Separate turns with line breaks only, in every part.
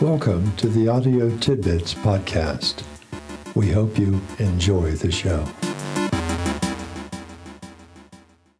Welcome to the Audio Tidbits Podcast. We hope you enjoy the show.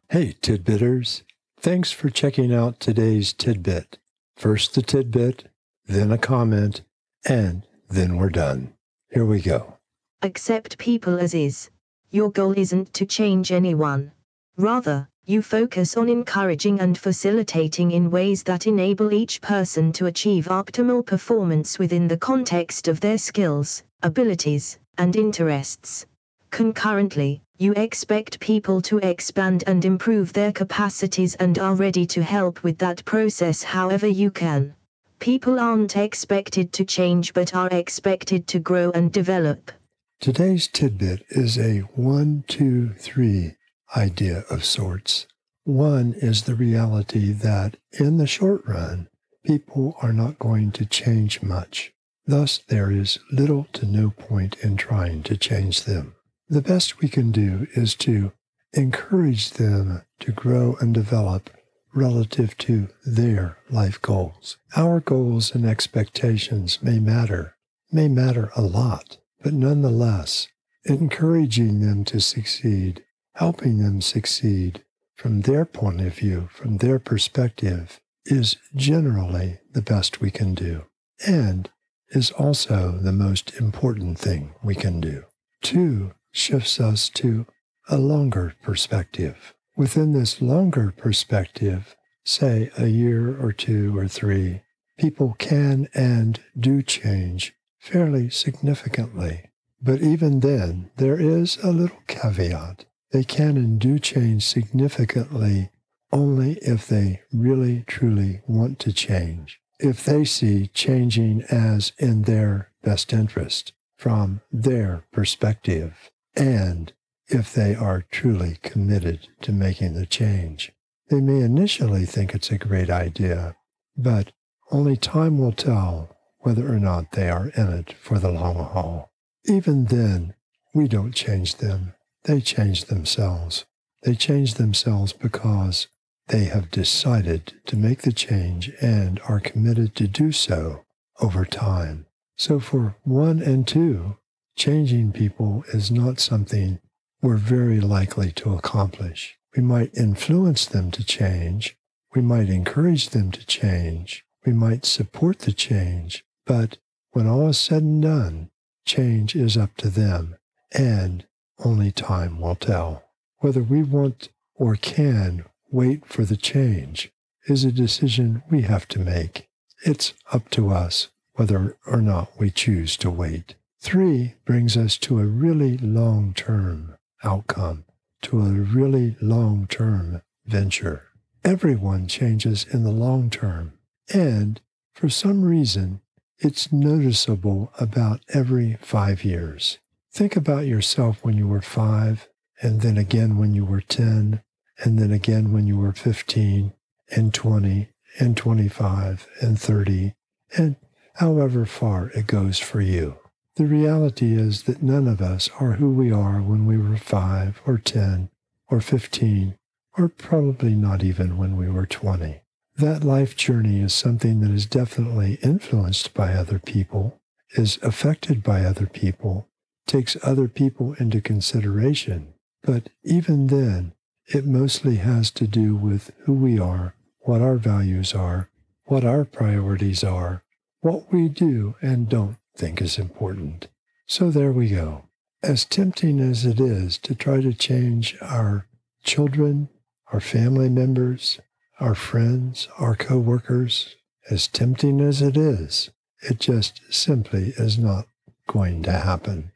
Hey, Tidbitters. Thanks for checking out today's tidbit. First the tidbit, then a comment, and then we're done. Here we go.
Accept people as is. Your goal isn't to change anyone. Rather, you focus on encouraging and facilitating in ways that enable each person to achieve optimal performance within the context of their skills, abilities, and interests. Concurrently, you expect people to expand and improve their capacities and are ready to help with that process however you can. People aren't expected to change but are expected to grow and develop.
Today's tidbit is a one, two, three idea of sorts. One is the reality that in the short run, people are not going to change much. Thus, there is little to no point in trying to change them. The best we can do is to encourage them to grow and develop relative to their life goals. Our goals and expectations may matter, may matter a lot, but nonetheless, encouraging them to succeed helping them succeed from their point of view, from their perspective, is generally the best we can do and is also the most important thing we can do. Two shifts us to a longer perspective. Within this longer perspective, say a year or two or three, people can and do change fairly significantly. But even then, there is a little caveat they can and do change significantly only if they really truly want to change, if they see changing as in their best interest from their perspective, and if they are truly committed to making the change. They may initially think it's a great idea, but only time will tell whether or not they are in it for the long haul. Even then, we don't change them they change themselves. They change themselves because they have decided to make the change and are committed to do so over time. So for one and two, changing people is not something we're very likely to accomplish. We might influence them to change. We might encourage them to change. We might support the change. But when all is said and done, change is up to them. And only time will tell. Whether we want or can wait for the change is a decision we have to make. It's up to us whether or not we choose to wait. Three brings us to a really long term outcome, to a really long term venture. Everyone changes in the long term, and for some reason, it's noticeable about every five years. Think about yourself when you were five, and then again when you were 10, and then again when you were 15, and 20, and 25, and 30, and however far it goes for you. The reality is that none of us are who we are when we were 5 or 10 or 15, or probably not even when we were 20. That life journey is something that is definitely influenced by other people, is affected by other people, takes other people into consideration. But even then, it mostly has to do with who we are, what our values are, what our priorities are, what we do and don't think is important. So there we go. As tempting as it is to try to change our children, our family members, our friends, our coworkers, as tempting as it is, it just simply is not going to happen.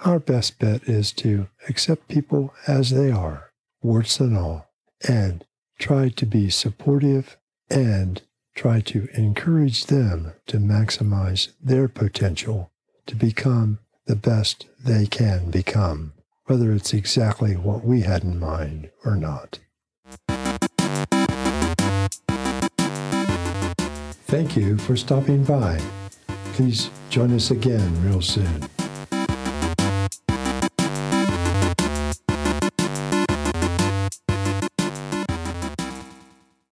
Our best bet is to accept people as they are, warts and all, and try to be supportive and try to encourage them to maximize their potential to become the best they can become, whether it's exactly what we had in mind or not. Thank you for stopping by. Please join us again real soon.